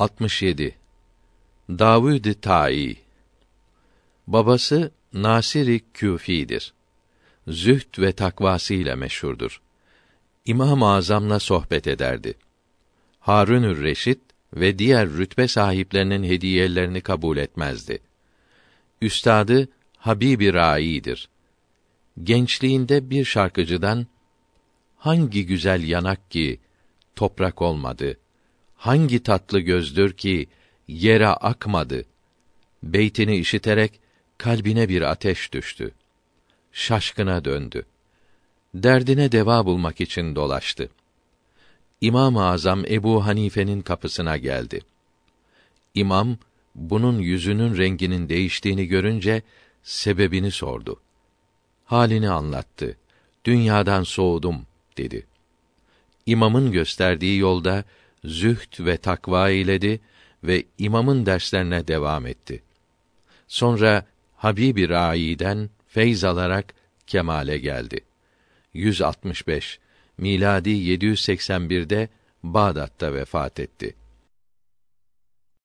67 Davud Tai Babası Nasiri Küfi'dir. Zühd ve takvasıyla meşhurdur. İmam-ı Azam'la sohbet ederdi. Harunür Reşit ve diğer rütbe sahiplerinin hediyelerini kabul etmezdi. Üstadı Habibi Rai'dir. Gençliğinde bir şarkıcıdan hangi güzel yanak ki toprak olmadı, hangi tatlı gözdür ki yere akmadı. Beytini işiterek kalbine bir ateş düştü. Şaşkına döndü. Derdine deva bulmak için dolaştı. İmam-ı Azam Ebu Hanife'nin kapısına geldi. İmam bunun yüzünün renginin değiştiğini görünce sebebini sordu. Halini anlattı. Dünyadan soğudum dedi. İmamın gösterdiği yolda zühd ve takva eyledi ve imamın derslerine devam etti. Sonra Habibi Rai'den feyz alarak kemale geldi. 165 miladi 781'de Bağdat'ta vefat etti.